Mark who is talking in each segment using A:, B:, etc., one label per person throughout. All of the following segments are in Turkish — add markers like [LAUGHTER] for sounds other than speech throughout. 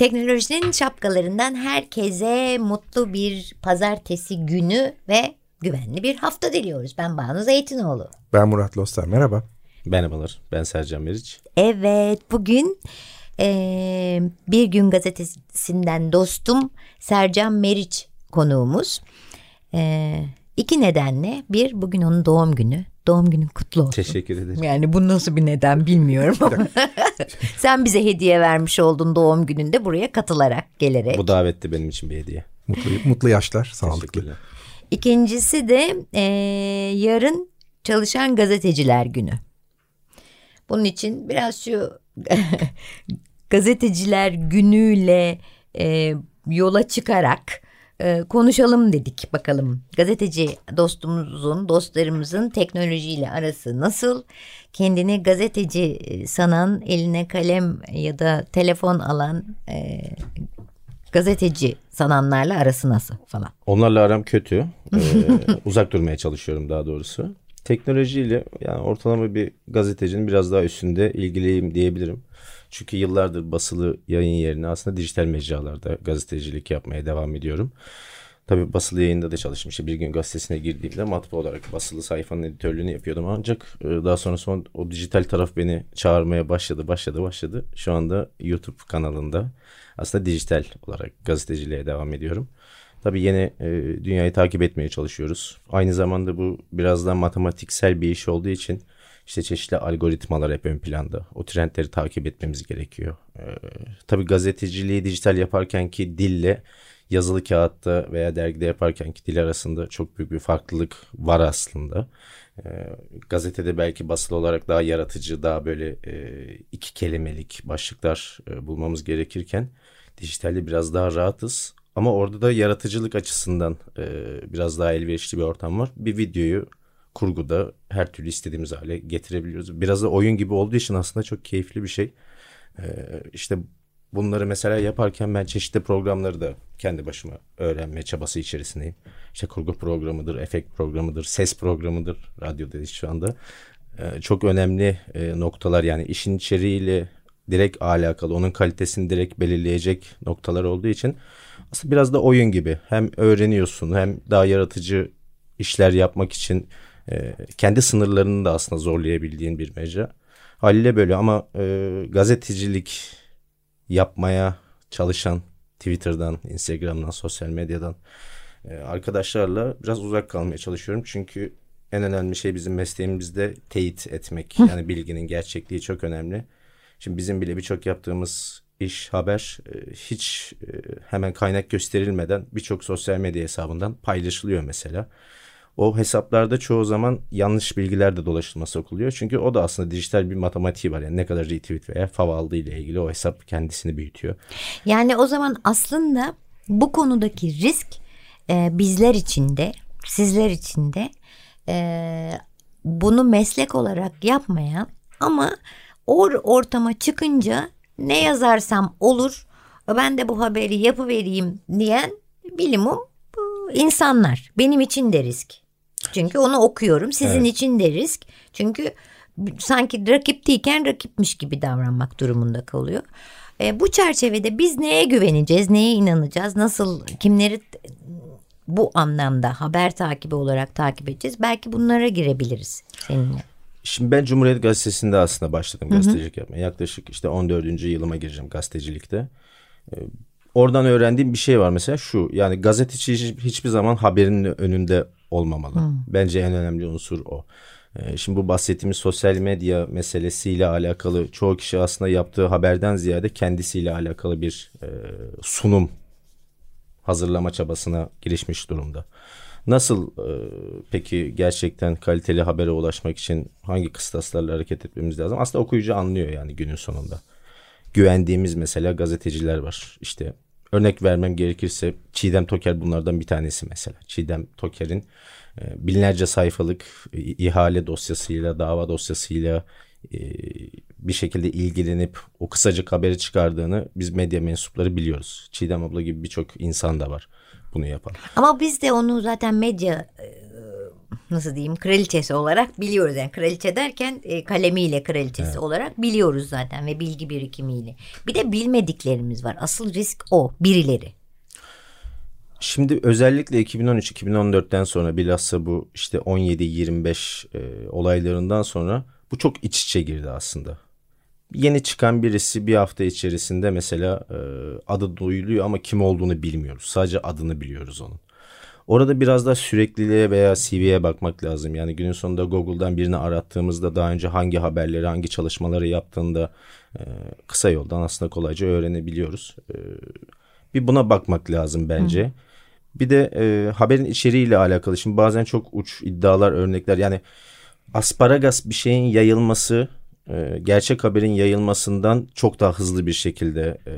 A: Teknolojinin şapkalarından herkese mutlu bir pazartesi günü ve güvenli bir hafta diliyoruz. Ben Banu Zeytinoğlu.
B: Ben Murat Lostar. Merhaba.
C: Merhabalar. Ben Sercan Meriç.
A: Evet bugün e, Bir Gün Gazetesi'nden dostum Sercan Meriç konuğumuz. E, iki nedenle bir bugün onun doğum günü. Doğum günün kutlu olsun.
C: Teşekkür ederim.
A: Yani bu nasıl bir neden bilmiyorum ama [LAUGHS] sen bize hediye vermiş oldun doğum gününde buraya katılarak gelerek.
C: Bu davette benim için bir hediye.
B: Mutlu, mutlu yaşlar, sağlıklı.
A: İkincisi de e, yarın çalışan gazeteciler günü. Bunun için biraz şu [LAUGHS] gazeteciler günüyle e, yola çıkarak e, konuşalım dedik bakalım. Gazeteci dostumuzun, dostlarımızın teknolojiyle arası nasıl? Kendini gazeteci e, sanan, eline kalem ya da telefon alan e, gazeteci sananlarla arası nasıl falan.
C: Onlarla aram kötü. [LAUGHS] Ee, uzak durmaya çalışıyorum daha doğrusu. Teknolojiyle yani ortalama bir gazetecinin biraz daha üstünde ilgiliyim diyebilirim. Çünkü yıllardır basılı yayın yerine aslında dijital mecralarda gazetecilik yapmaya devam ediyorum. Tabii basılı yayında da çalıştım. İşte bir gün gazetesine girdiğimde matbaa olarak basılı sayfanın editörlüğünü yapıyordum. Ancak e, daha sonra son o dijital taraf beni çağırmaya başladı, başladı, başladı. Şu anda YouTube kanalında aslında dijital olarak gazeteciliğe devam ediyorum. Tabii yine e, dünyayı takip etmeye çalışıyoruz. Aynı zamanda bu biraz daha matematiksel bir iş olduğu için işte çeşitli algoritmalar hep ön planda. O trendleri takip etmemiz gerekiyor. E, tabii gazeteciliği dijital yaparken ki dille yazılı kağıtta veya dergide yaparken ki dil arasında çok büyük bir farklılık var aslında. E, gazetede belki basılı olarak daha yaratıcı, daha böyle e, iki kelimelik başlıklar e, bulmamız gerekirken dijitalde biraz daha rahatız. Ama orada da yaratıcılık açısından e, biraz daha elverişli bir ortam var. Bir videoyu kurguda her türlü istediğimiz hale getirebiliyoruz. Biraz da oyun gibi olduğu için aslında çok keyifli bir şey. E, işte bunları mesela yaparken ben çeşitli programları da kendi başıma öğrenme çabası içerisindeyim. İşte kurgu programıdır, efekt programıdır, ses programıdır. Radyoda şu anda. E, çok önemli e, noktalar yani işin içeriğiyle direkt alakalı, onun kalitesini direkt belirleyecek noktalar olduğu için aslında biraz da oyun gibi. Hem öğreniyorsun hem daha yaratıcı işler yapmak için e, kendi sınırlarını da aslında zorlayabildiğin bir mecra. Haliyle böyle ama e, gazetecilik yapmaya çalışan Twitter'dan, Instagram'dan, sosyal medyadan e, arkadaşlarla biraz uzak kalmaya çalışıyorum. Çünkü en önemli şey bizim mesleğimizde teyit etmek. Yani bilginin gerçekliği çok önemli. Şimdi bizim bile birçok yaptığımız iş, haber e, hiç e, hemen kaynak gösterilmeden birçok sosyal medya hesabından paylaşılıyor mesela. O hesaplarda çoğu zaman yanlış bilgiler de dolaşılma sokuluyor. Çünkü o da aslında dijital bir matematiği var. Yani ne kadar retweet veya fav aldığı ile ilgili o hesap kendisini büyütüyor.
A: Yani o zaman aslında bu konudaki risk e, bizler için de sizler için de e, bunu meslek olarak yapmayan ama or ortama çıkınca ne yazarsam olur ben de bu haberi yapıvereyim diyen bilimum insanlar. Benim için de risk. Çünkü onu okuyorum. Sizin evet. için de risk. Çünkü sanki rakip değilken rakipmiş gibi davranmak durumunda kalıyor. E, bu çerçevede biz neye güveneceğiz, neye inanacağız, nasıl kimleri bu anlamda haber takibi olarak takip edeceğiz? Belki bunlara girebiliriz seninle.
C: Şimdi ben Cumhuriyet Gazetesi'nde aslında başladım gazetecilik yapmaya. Yaklaşık işte 14. yılıma gireceğim gazetecilikte. Ee, oradan öğrendiğim bir şey var mesela şu. Yani gazeteci hiçbir zaman haberin önünde olmamalı. Hı. Bence en önemli unsur o. E, şimdi bu bahsettiğimiz sosyal medya meselesiyle alakalı çoğu kişi aslında yaptığı haberden ziyade kendisiyle alakalı bir e, sunum hazırlama çabasına girişmiş durumda. Nasıl e, peki gerçekten kaliteli habere ulaşmak için hangi kıstaslarla hareket etmemiz lazım? Aslında okuyucu anlıyor yani günün sonunda. Güvendiğimiz mesela gazeteciler var. İşte örnek vermem gerekirse Çiğdem Toker bunlardan bir tanesi mesela. Çiğdem Toker'in e, binlerce sayfalık ihale dosyasıyla, dava dosyasıyla e, bir şekilde ilgilenip o kısacık haberi çıkardığını biz medya mensupları biliyoruz. Çiğdem abla gibi birçok insan da var bunu yapan.
A: Ama biz de onu zaten medya e, nasıl diyeyim kraliçesi olarak biliyoruz. Yani kraliçe derken e, kalemiyle kraliçesi evet. olarak biliyoruz zaten ve bilgi birikimiyle. Bir de bilmediklerimiz var. Asıl risk o birileri.
C: Şimdi özellikle 2013-2014'ten sonra bilhassa bu işte 17-25 e, olaylarından sonra bu çok iç içe girdi aslında. Yeni çıkan birisi bir hafta içerisinde mesela e, adı duyuluyor ama kim olduğunu bilmiyoruz. Sadece adını biliyoruz onun. Orada biraz da sürekliliğe veya CV'ye bakmak lazım. Yani günün sonunda Google'dan birini arattığımızda daha önce hangi haberleri, hangi çalışmaları yaptığında e, kısa yoldan aslında kolayca öğrenebiliyoruz. E, bir buna bakmak lazım bence. Hı. Bir de e, haberin içeriğiyle alakalı. Şimdi bazen çok uç iddialar, örnekler. Yani asparagas bir şeyin yayılması e, gerçek haberin yayılmasından çok daha hızlı bir şekilde e,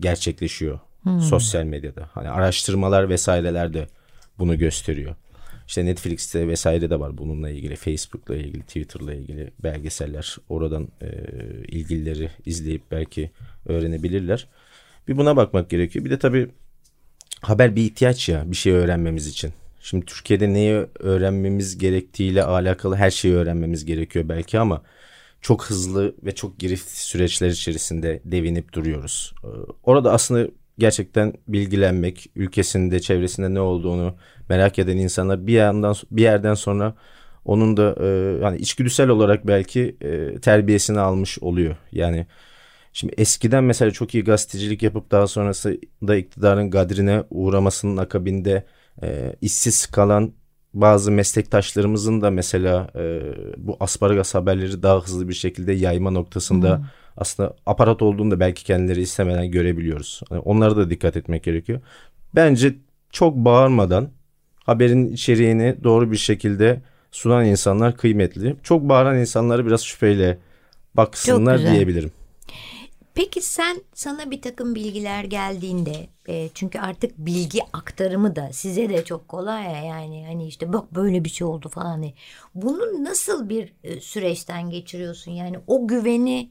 C: gerçekleşiyor hmm. sosyal medyada. Hani araştırmalar vesaireler de bunu gösteriyor. İşte Netflix'te vesaire de var bununla ilgili, Facebook'la ilgili, Twitter'la ilgili belgeseller. Oradan e, ilgilileri izleyip belki öğrenebilirler. Bir buna bakmak gerekiyor. Bir de tabii haber bir ihtiyaç ya bir şey öğrenmemiz için. Şimdi Türkiye'de neyi öğrenmemiz gerektiğiyle alakalı her şeyi öğrenmemiz gerekiyor belki ama çok hızlı ve çok girift süreçler içerisinde devinip duruyoruz. Orada aslında gerçekten bilgilenmek, ülkesinde, çevresinde ne olduğunu merak eden insanlar bir yandan bir yerden sonra onun da e, yani içgüdüsel olarak belki e, terbiyesini almış oluyor. Yani şimdi eskiden mesela çok iyi gazetecilik yapıp daha sonrasında iktidarın gadrine uğramasının akabinde e, işsiz kalan bazı meslektaşlarımızın da mesela e, bu asparagas haberleri daha hızlı bir şekilde yayma noktasında hmm. aslında aparat olduğunu da belki kendileri istemeden görebiliyoruz. Yani onlara da dikkat etmek gerekiyor. Bence çok bağırmadan haberin içeriğini doğru bir şekilde sunan insanlar kıymetli. Çok bağıran insanları biraz şüpheyle baksınlar diyebilirim.
A: Peki sen sana bir takım bilgiler geldiğinde e, çünkü artık bilgi aktarımı da size de çok kolay ya yani hani işte bak böyle bir şey oldu falan. Hani bunu nasıl bir e, süreçten geçiriyorsun yani o güveni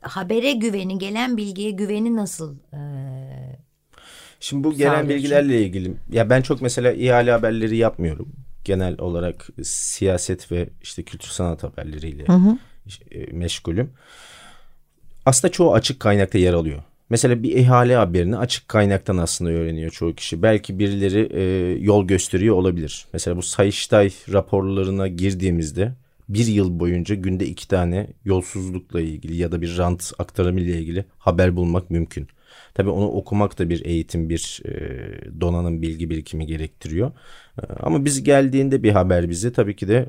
A: habere güveni gelen bilgiye güveni nasıl e,
C: Şimdi bu gelen bilgilerle ilgili ya ben çok mesela ihale haberleri yapmıyorum. Genel olarak siyaset ve işte kültür sanat haberleriyle hı hı. E, meşgulüm aslında çoğu açık kaynakta yer alıyor. Mesela bir ihale haberini açık kaynaktan aslında öğreniyor çoğu kişi. Belki birileri e, yol gösteriyor olabilir. Mesela bu Sayıştay raporlarına girdiğimizde bir yıl boyunca günde iki tane yolsuzlukla ilgili ya da bir rant aktarımı ile ilgili haber bulmak mümkün. Tabii onu okumak da bir eğitim, bir e, donanım, bilgi birikimi gerektiriyor. E, ama biz geldiğinde bir haber bize tabii ki de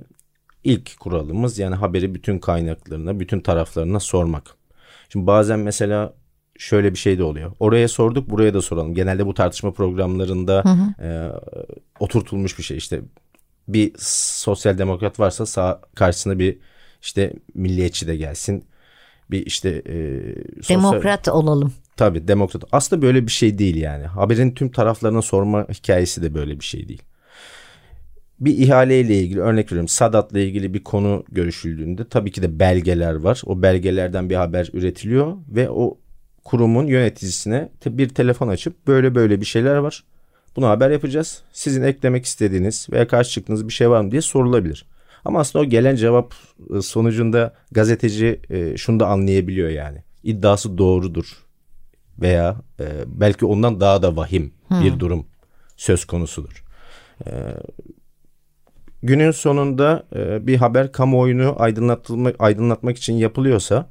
C: ilk kuralımız yani haberi bütün kaynaklarına, bütün taraflarına sormak. Şimdi bazen mesela şöyle bir şey de oluyor. Oraya sorduk buraya da soralım. Genelde bu tartışma programlarında hı hı. E, oturtulmuş bir şey. İşte bir sosyal demokrat varsa sağ karşısında bir işte milliyetçi de gelsin. Bir işte e,
A: sosyal... demokrat olalım.
C: Tabii demokrat. Aslında böyle bir şey değil yani. Haberin tüm taraflarına sorma hikayesi de böyle bir şey değil bir ihaleyle ilgili örnek veriyorum Sadat'la ilgili bir konu görüşüldüğünde tabii ki de belgeler var. O belgelerden bir haber üretiliyor ve o kurumun yöneticisine bir telefon açıp böyle böyle bir şeyler var. Bunu haber yapacağız. Sizin eklemek istediğiniz veya karşı çıktığınız bir şey var mı diye sorulabilir. Ama aslında o gelen cevap e, sonucunda gazeteci e, şunu da anlayabiliyor yani. İddiası doğrudur veya e, belki ondan daha da vahim hmm. bir durum söz konusudur günün sonunda e, bir haber kamuoyunu aydınlatmak, aydınlatmak için yapılıyorsa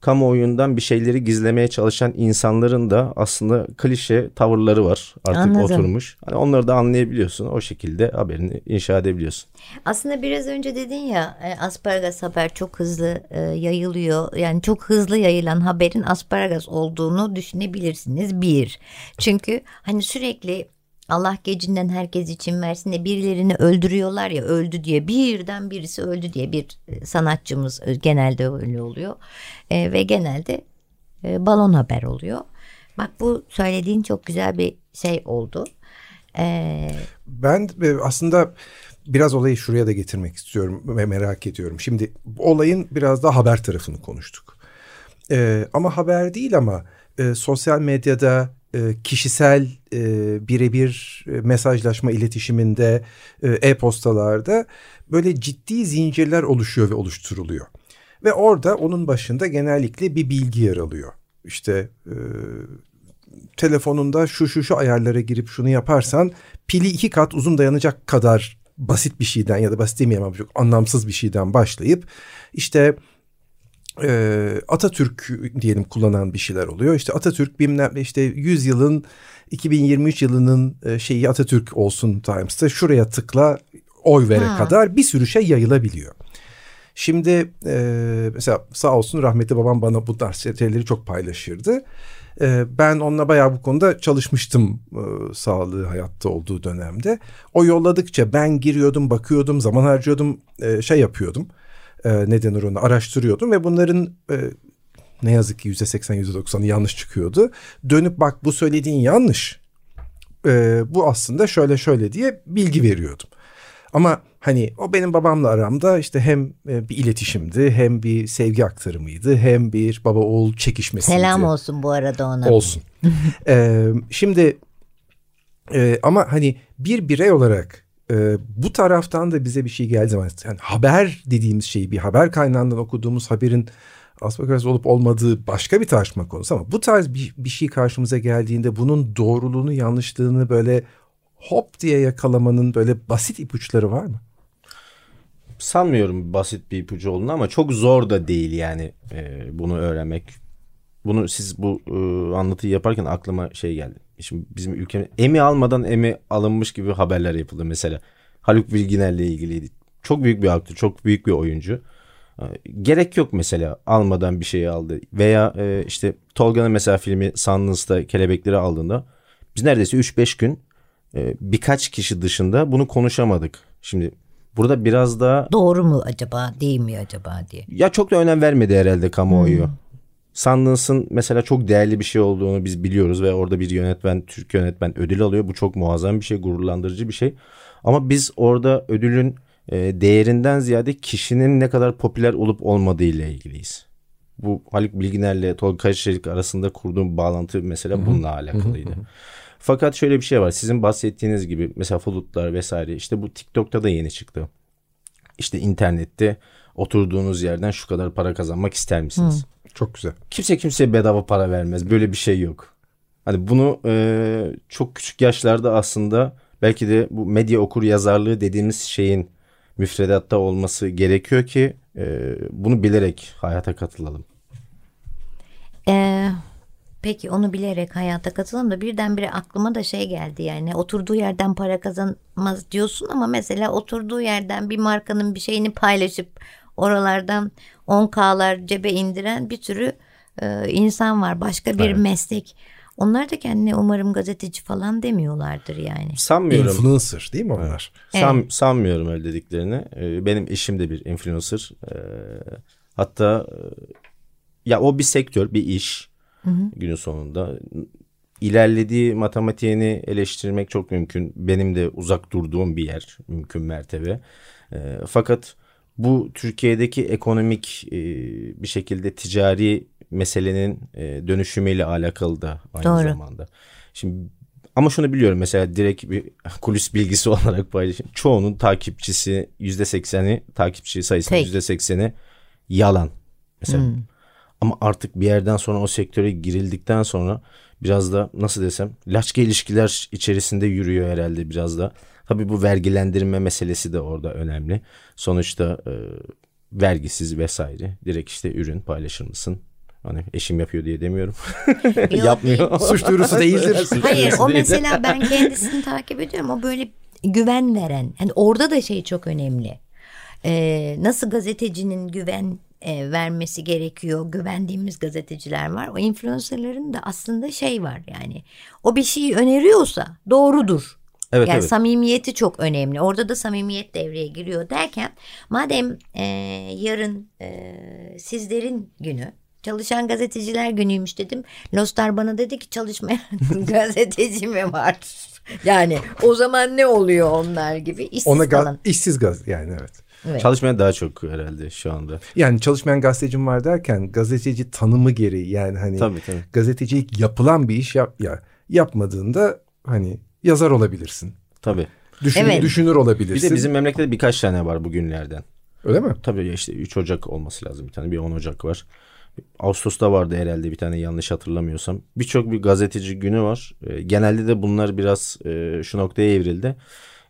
C: kamuoyundan bir şeyleri gizlemeye çalışan insanların da aslında klişe tavırları var artık
A: Anladım.
C: oturmuş. Hani onları da anlayabiliyorsun. O şekilde haberini inşa edebiliyorsun.
A: Aslında biraz önce dedin ya e, asparagas haber çok hızlı e, yayılıyor. Yani çok hızlı yayılan haberin asparagas olduğunu düşünebilirsiniz. Bir. Çünkü hani sürekli Allah gecinden herkes için versin de birilerini öldürüyorlar ya öldü diye birden birisi öldü diye bir e, sanatçımız e, genelde öyle oluyor. E, ve genelde e, balon haber oluyor. Bak bu söylediğin çok güzel bir şey oldu. E,
B: Ben e, aslında biraz olayı şuraya da getirmek istiyorum ve merak ediyorum. Şimdi olayın biraz daha haber tarafını konuştuk. Ee, ama haber değil ama e, sosyal medyada e, kişisel e, birebir e, mesajlaşma iletişiminde e, e-postalarda böyle ciddi zincirler oluşuyor ve oluşturuluyor. Ve orada onun başında genellikle bir bilgi yer alıyor. İşte e, telefonunda şu şu şu ayarlara girip şunu yaparsan pili iki kat uzun dayanacak kadar basit bir şeyden ya da basit demeyeyim ama çok anlamsız bir şeyden başlayıp işte e, Atatürk diyelim kullanan bir şeyler oluyor. İşte Atatürk bilmem işte 100 yılın 2023 yılının e, şeyi Atatürk olsun Times'ta şuraya tıkla oy vere
A: Ha.
B: kadar bir sürü şey yayılabiliyor. Şimdi e, mesela sağ olsun rahmetli babam bana bu tarz şeyleri çok paylaşırdı. E, ben onunla bayağı bu konuda çalışmıştım e, sağlığı hayatta olduğu dönemde. O yolladıkça ben giriyordum, bakıyordum, zaman harcıyordum, e, şey yapıyordum. E, ne denir onu araştırıyordum ve bunların e, ne yazık ki yüzde seksen yüzde doksanı yanlış çıkıyordu. Dönüp bak bu söylediğin yanlış. E, bu aslında şöyle şöyle diye bilgi veriyordum. Ama hani o benim babamla aramda işte hem e, bir iletişimdi hem bir sevgi aktarımıydı hem bir baba oğul çekişmesiydi.
A: selam olsun bu arada ona.
B: Olsun. [LAUGHS] Ee, şimdi e, ama hani bir birey olarak e, bu taraftan da bize bir şey geldiği zaman yani haber dediğimiz şeyi bir haber kaynağından okuduğumuz haberin asparagas olup olmadığı başka bir tartışma konusu ama bu tarz bir, bir şey karşımıza geldiğinde bunun doğruluğunu yanlışlığını böyle hop diye yakalamanın böyle basit ipuçları var mı?
C: Sanmıyorum basit bir ipucu olduğunu ama çok zor da değil yani e, bunu öğrenmek. Bunu siz bu e, anlatıyı yaparken aklıma şey geldi. Şimdi bizim ülkemiz emi almadan emi alınmış gibi haberler yapıldı mesela. Haluk Bilginer'le ilgiliydi. Çok büyük bir aktör, çok büyük bir oyuncu. E, Gerek yok mesela almadan bir şeyi aldı. Veya e, işte Tolga'nın mesela filmi Sandıns'ta kelebekleri aldığında biz neredeyse 3-5 gün e, birkaç kişi dışında bunu konuşamadık. Şimdi burada biraz daha
A: Doğru mu acaba değil mi acaba diye.
C: ya çok da önem vermedi herhalde kamuoyu. Sandıns'ın mesela çok değerli bir şey olduğunu biz biliyoruz ve orada bir yönetmen, Türk yönetmen ödül alıyor. Bu çok muazzam bir şey, gururlandırıcı bir şey. Ama biz orada ödülün e, değerinden ziyade kişinin ne kadar popüler olup olmadığı ile ilgiliyiz. Bu Haluk Bilginer'le Tolga Kaşçelik arasında kurduğum bağlantı mesela bununla alakalıydı. Fakat şöyle bir şey var. Sizin bahsettiğiniz gibi mesela flutlar vesaire işte bu TikTok'ta da yeni çıktı. İşte internette oturduğunuz yerden şu kadar para kazanmak ister misiniz?
B: Çok güzel.
C: Kimse kimseye bedava para vermez. Böyle bir şey yok. Hani bunu e, çok küçük yaşlarda aslında belki de bu medya okur yazarlığı dediğimiz şeyin müfredatta olması gerekiyor ki e, bunu bilerek hayata katılalım.
A: Ee, peki onu bilerek hayata katılalım da birdenbire aklıma da şey geldi yani oturduğu yerden para kazanmaz diyorsun ama mesela oturduğu yerden bir markanın bir şeyini paylaşıp oralardan 10K'lar cebe indiren bir sürü e, insan var. Başka bir
C: Evet.
A: meslek. Onlar da kendine umarım gazeteci falan demiyorlardır yani.
C: Sanmıyorum.
B: Influencer değil mi onlar?
C: San, sanmıyorum öyle dediklerini. Ee, benim eşim de bir influencer. Ee, hatta e, ya o bir sektör, bir iş günün sonunda. İlerlediği matematiğini eleştirmek çok mümkün. Benim de uzak durduğum bir yer mümkün mertebe. Fakat bu Türkiye'deki ekonomik e, bir şekilde ticari meselenin e, dönüşümüyle alakalı da aynı
A: Doğru.
C: zamanda. Şimdi ama şunu biliyorum mesela direkt bir [LAUGHS] kulis bilgisi [LAUGHS] olarak paylaşayım. Çoğunun takipçisi yüzde sekseni takipçi sayısının yüzde sekseni yalan. Mesela. Ama artık bir yerden sonra o sektöre girildikten sonra biraz da nasıl desem laçka ilişkiler içerisinde yürüyor herhalde biraz da. Tabii bu vergilendirme meselesi de orada önemli. Sonuçta e, vergisiz vesaire direkt işte ürün paylaşır mısın? Hani eşim yapıyor diye demiyorum. [LAUGHS] Yapmıyor. [LAUGHS]
B: Suç duyurusu değildir.
C: Suç
A: Hayır o mesela ben kendisini takip ediyorum. O böyle güven veren. Yani orada da şey çok önemli. Ee, nasıl gazetecinin güven e, vermesi gerekiyor. Güvendiğimiz gazeteciler var. O influencerların da aslında şey var yani. O bir şeyi öneriyorsa doğrudur.
C: Evet,
A: yani
C: evet.
A: samimiyeti çok önemli. Orada da samimiyet devreye giriyor derken madem e, yarın e, sizlerin günü çalışan gazeteciler günüymüş dedim. Lostar bana dedi ki çalışmayan [LAUGHS] gazeteci mi var? Yani o zaman ne oluyor onlar gibi işsiz
B: Ona ga-
A: kalan.
B: işsiz gaz yani evet.
A: Evet.
C: Çalışmaya daha çok herhalde şu anda.
B: Yani çalışmayan gazetecim var derken gazeteci tanımı gereği yani hani
C: Tabii tabii.
B: gazetecilik yapılan bir iş yap ya yapmadığında hani yazar olabilirsin.
C: Tabii.
B: Düşün,
A: Evet.
B: Düşünür
C: Bir
B: olabilirsin.
C: de bizim memlekette birkaç tane var bugünlerden.
B: Öyle mi?
C: Tabii işte 3 Ocak olması lazım bir tane. Bir 10 Ocak var. Ağustos'ta vardı herhalde bir tane yanlış hatırlamıyorsam. Birçok bir gazeteci günü var. E, genelde de bunlar biraz e, şu noktaya evrildi.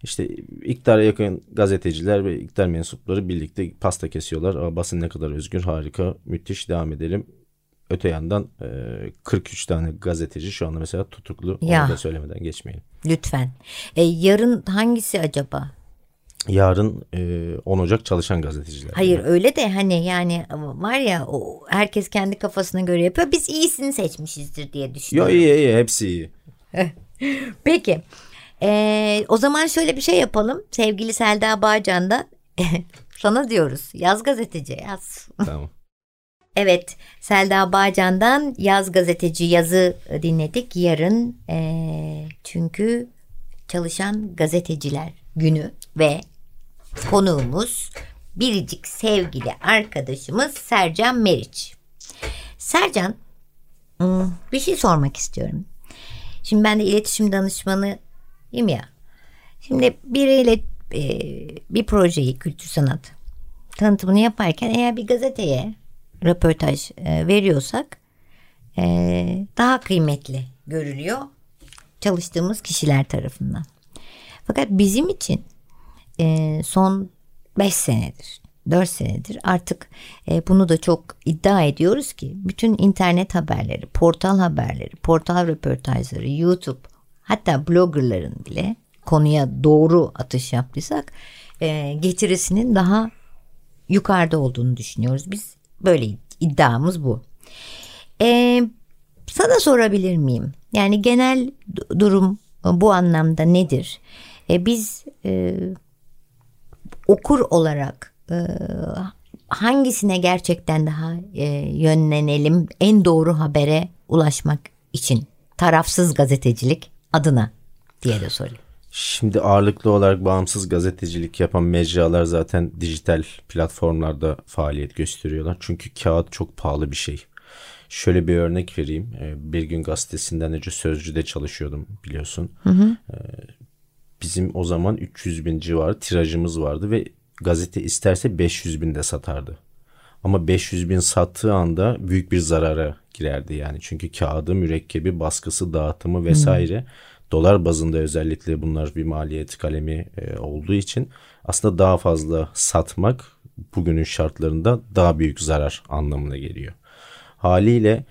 C: İşte iktidara yakın gazeteciler ve iktidar mensupları birlikte pasta kesiyorlar. Aa, basın ne kadar özgür, harika, müthiş devam edelim. Öte yandan e, 43 tane gazeteci şu anda mesela tutuklu.
A: Ya.
C: Onu da söylemeden geçmeyin.
A: Lütfen. E, yarın hangisi acaba?
C: Yarın e, 10 Ocak çalışan gazeteciler.
A: Hayır öyle de hani yani var ya o herkes kendi kafasına göre yapıyor. Biz iyisini seçmişizdir diye
C: Yo
A: düşünüyorum.
C: iyi iyi hepsi iyi.
A: Peki. Ee, o zaman şöyle bir şey yapalım. Sevgili Selda Bağcan da [LAUGHS] sana diyoruz. Yaz gazeteci yaz.
C: tamam.
A: Evet Selda Bağcan'dan Yaz Gazeteci yazı dinledik. Yarın ee, çünkü çalışan gazeteciler günü ve konuğumuz biricik sevgili arkadaşımız Sercan Meriç. Sercan hmm, bir şey sormak istiyorum. Şimdi ben de iletişim danışmanıyım ya. Şimdi biriyle e, bir projeyi kültür sanat tanıtımını yaparken eğer bir gazeteye röportaj e, veriyorsak e, daha kıymetli görülüyor çalıştığımız kişiler tarafından. Fakat bizim için e, son 5 senedir, 4 senedir artık bunu da çok iddia ediyoruz ki bütün internet haberleri, portal haberleri, portal röportajları, YouTube hatta bloggerların bile konuya doğru atış yaptıysak getirisinin daha yukarıda olduğunu düşünüyoruz. Biz böyle iddiamız bu. E, sana sorabilir miyim? Yani genel du- durum bu anlamda nedir? E, biz e, okur olarak e, hangisine gerçekten daha e, yönlenelim en doğru habere ulaşmak için tarafsız gazetecilik adına diye de sorayım.
C: Şimdi ağırlıklı olarak bağımsız gazetecilik yapan mecralar zaten dijital platformlarda faaliyet gösteriyorlar. Çünkü kağıt çok pahalı bir şey. Şöyle bir örnek vereyim. Ee, Bir gün gazetesinden önce Sözcü'de çalışıyordum biliyorsun. Ee, Bizim o zaman 300 bin civarı tirajımız vardı ve gazete isterse 500 bin de satardı. Ama 500 bin sattığı anda büyük bir zarara girerdi yani. Çünkü kağıdı, mürekkebi, baskısı, dağıtımı vesaire dolar bazında özellikle bunlar bir maliyet kalemi e, olduğu için aslında daha fazla satmak bugünün şartlarında daha büyük zarar anlamına geliyor. Haliyle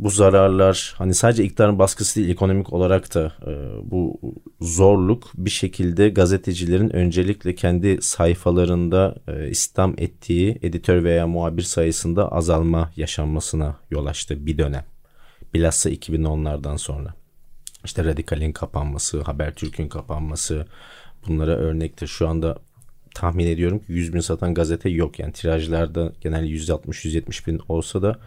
C: bu zararlar hani sadece iktidarın baskısı değil ekonomik olarak da e, bu zorluk bir şekilde gazetecilerin öncelikle kendi sayfalarında e, istihdam ettiği editör veya muhabir sayısında azalma yaşanmasına yol açtı bir dönem. Bilhassa 2010'lardan sonra. İşte Radikal'in kapanması, Habertürk'ün kapanması bunlara örnektir. Şu anda tahmin ediyorum ki 100 bin satan gazete yok. Yani tirajlarda genel 160-170 bin olsa da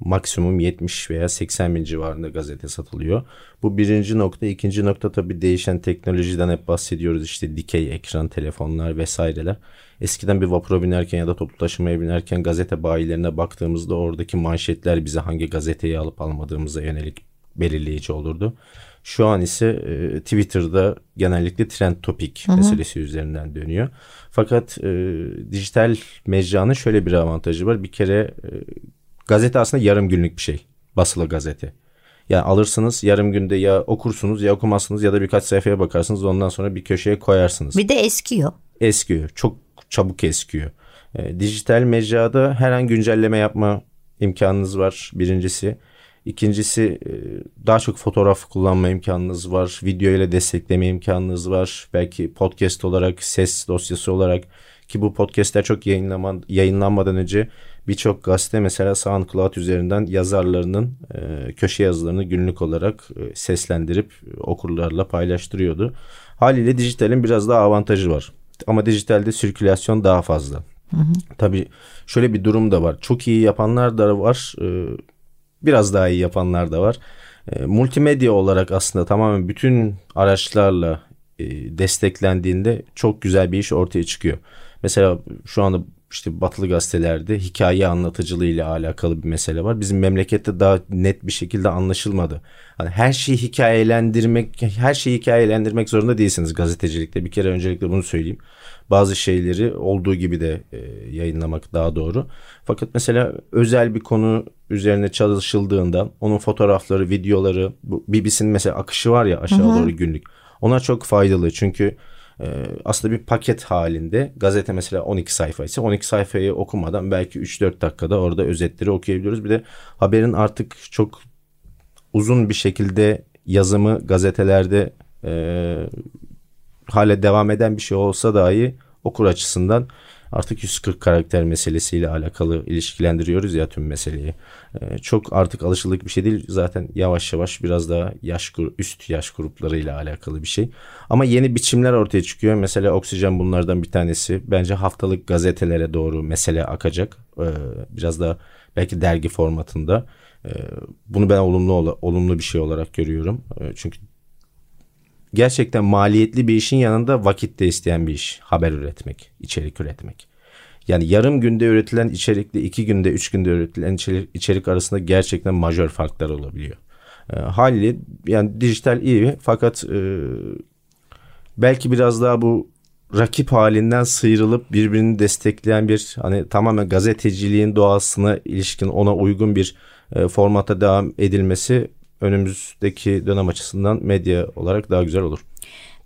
C: maksimum 70 veya 80 bin civarında gazete satılıyor. Bu birinci nokta. ikinci nokta tabii değişen teknolojiden hep bahsediyoruz. İşte dikey ekran, telefonlar vesaireler. Eskiden bir vapura binerken ya da toplu taşımaya binerken gazete bayilerine baktığımızda oradaki manşetler bize hangi gazeteyi alıp almadığımıza yönelik belirleyici olurdu. Şu an ise e, Twitter'da genellikle trend topik meselesi üzerinden dönüyor. Fakat e, dijital mecranın şöyle bir avantajı var. Bir kere e, gazete aslında yarım günlük bir şey. Basılı gazete. Yani alırsınız yarım günde ya okursunuz ya okumazsınız ya da birkaç sayfaya bakarsınız ondan sonra bir köşeye koyarsınız.
A: Bir de eskiyor.
C: Eskiyor. Çok çabuk eskiyor. E, dijital mecrada her an güncelleme yapma imkanınız var birincisi. İkincisi e, daha çok fotoğraf kullanma imkanınız var. Video ile destekleme imkanınız var. Belki podcast olarak, ses dosyası olarak ki bu podcastler çok yayınlama, yayınlanmadan önce birçok gazete mesela SoundCloud üzerinden yazarlarının e, köşe yazılarını günlük olarak e, seslendirip okurlarla paylaştırıyordu. Haliyle dijitalin biraz daha avantajı var. Ama dijitalde sirkülasyon daha fazla. Hı hı. Tabii şöyle bir durum da var. Çok iyi yapanlar da var. E, biraz daha iyi yapanlar da var. E, multimedya olarak aslında tamamen bütün araçlarla e, desteklendiğinde çok güzel bir iş ortaya çıkıyor. Mesela şu anda işte batılı gazetelerde hikaye anlatıcılığı ile alakalı bir mesele var. Bizim memlekette daha net bir şekilde anlaşılmadı. Hani her şeyi hikayelendirmek, her şeyi hikayelendirmek zorunda değilsiniz gazetecilikte. Bir kere öncelikle bunu söyleyeyim. Bazı şeyleri olduğu gibi de e, yayınlamak daha doğru. Fakat mesela özel bir konu üzerine çalışıldığında onun fotoğrafları, videoları, bu BBC'nin mesela akışı var ya aşağı hı hı. doğru günlük. Ona çok faydalı çünkü ee, aslında bir paket halinde gazete mesela 12 sayfa ise 12 sayfayı okumadan belki 3-4 dakikada orada özetleri okuyabiliyoruz. Bir de haberin artık çok uzun bir şekilde yazımı gazetelerde e, hala devam eden bir şey olsa dahi okur açısından artık 140 karakter meselesiyle alakalı ilişkilendiriyoruz ya tüm meseleyi. Ee, çok artık alışıldık bir şey değil. Zaten yavaş yavaş biraz daha yaş üst yaş gruplarıyla alakalı bir şey. Ama yeni biçimler ortaya çıkıyor. Mesela Oksijen bunlardan bir tanesi. Bence haftalık gazetelere doğru mesele akacak. Ee, biraz daha belki dergi formatında. Ee, bunu ben olumlu olumlu bir şey olarak görüyorum. Çünkü gerçekten maliyetli bir işin yanında vakit de isteyen bir iş. Haber üretmek, içerik üretmek. Yani yarım günde üretilen içerikle iki günde, üç günde üretilen içerik, içerik arasında gerçekten majör farklar olabiliyor. E, haliyle yani dijital iyi fakat e, belki biraz daha bu rakip halinden sıyrılıp birbirini destekleyen bir hani tamamen gazeteciliğin doğasına ilişkin ona uygun bir e, formata devam edilmesi önümüzdeki dönem açısından medya olarak daha güzel olur.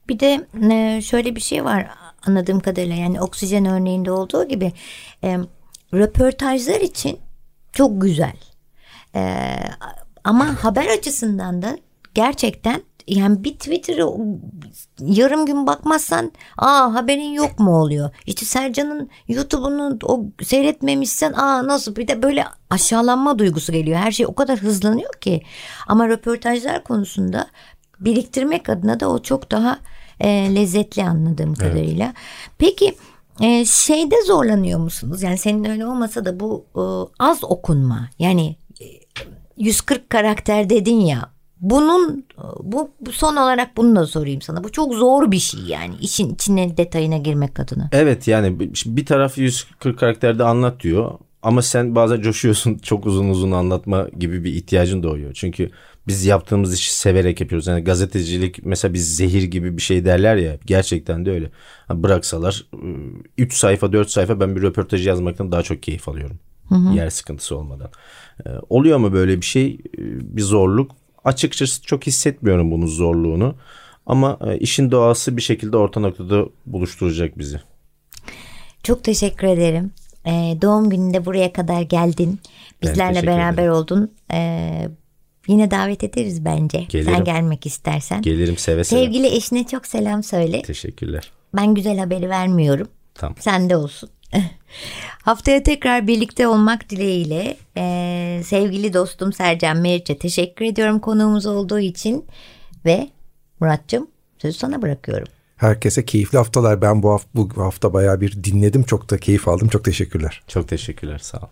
A: Bir de e, şöyle bir şey var anladığım kadarıyla yani oksijen örneğinde olduğu gibi e, röportajlar için çok güzel. E, ama haber açısından da gerçekten yani bir Twitter'ı yarım gün bakmazsan aa haberin yok mu oluyor. İşte Sercan'ın YouTube'unu o seyretmemişsen aa nasıl bir de böyle aşağılanma duygusu geliyor. Her şey o kadar hızlanıyor ki. Ama röportajlar konusunda biriktirmek adına da o çok daha e, lezzetli anladığım kadarıyla. Evet. Peki e, şeyde zorlanıyor musunuz? Yani senin öyle olmasa da bu e, az okunma yani 140 e, karakter dedin ya bunun bu, bu son olarak bunu da sorayım sana. Bu çok zor bir şey yani işin içine detayına girmek adına.
C: Evet yani bir taraf 140 karakterde anlat diyor ama sen bazen coşuyorsun [LAUGHS] çok uzun uzun anlatma gibi bir ihtiyacın doğuyor. Çünkü biz yaptığımız işi severek yapıyoruz. Yani gazetecilik mesela biz zehir gibi bir şey derler ya gerçekten de öyle. Bıraksalar 3 ıı, sayfa 4 sayfa ben bir röportajı yazmaktan daha çok keyif alıyorum. Hı hı. Yer sıkıntısı olmadan. Ee, oluyor mu böyle bir şey? Ee, bir zorluk. Açıkçası çok hissetmiyorum bunun zorluğunu. Ama e, işin doğası bir şekilde orta noktada buluşturacak bizi.
A: Çok teşekkür ederim. Ee, doğum gününde buraya kadar geldin. Bizlerle beraber ederim. oldun. Ee, Yine davet ederiz bence. Gelirim. Sen gelmek istersen.
C: Gelirim seve seve.
A: Sevgili eşine çok selam söyle.
C: Teşekkürler.
A: Ben güzel haberi vermiyorum.
C: Tamam.
A: Sen de olsun. Haftaya tekrar birlikte olmak dileğiyle ee, sevgili dostum Sercan Meriç'e teşekkür ediyorum konuğumuz olduğu için ve Murat'cığım sözü sana bırakıyorum.
B: Herkese keyifli haftalar. Ben bu hafta, bu hafta bayağı bir dinledim. Çok da keyif aldım. Çok teşekkürler.
C: Çok teşekkürler. Sağ ol.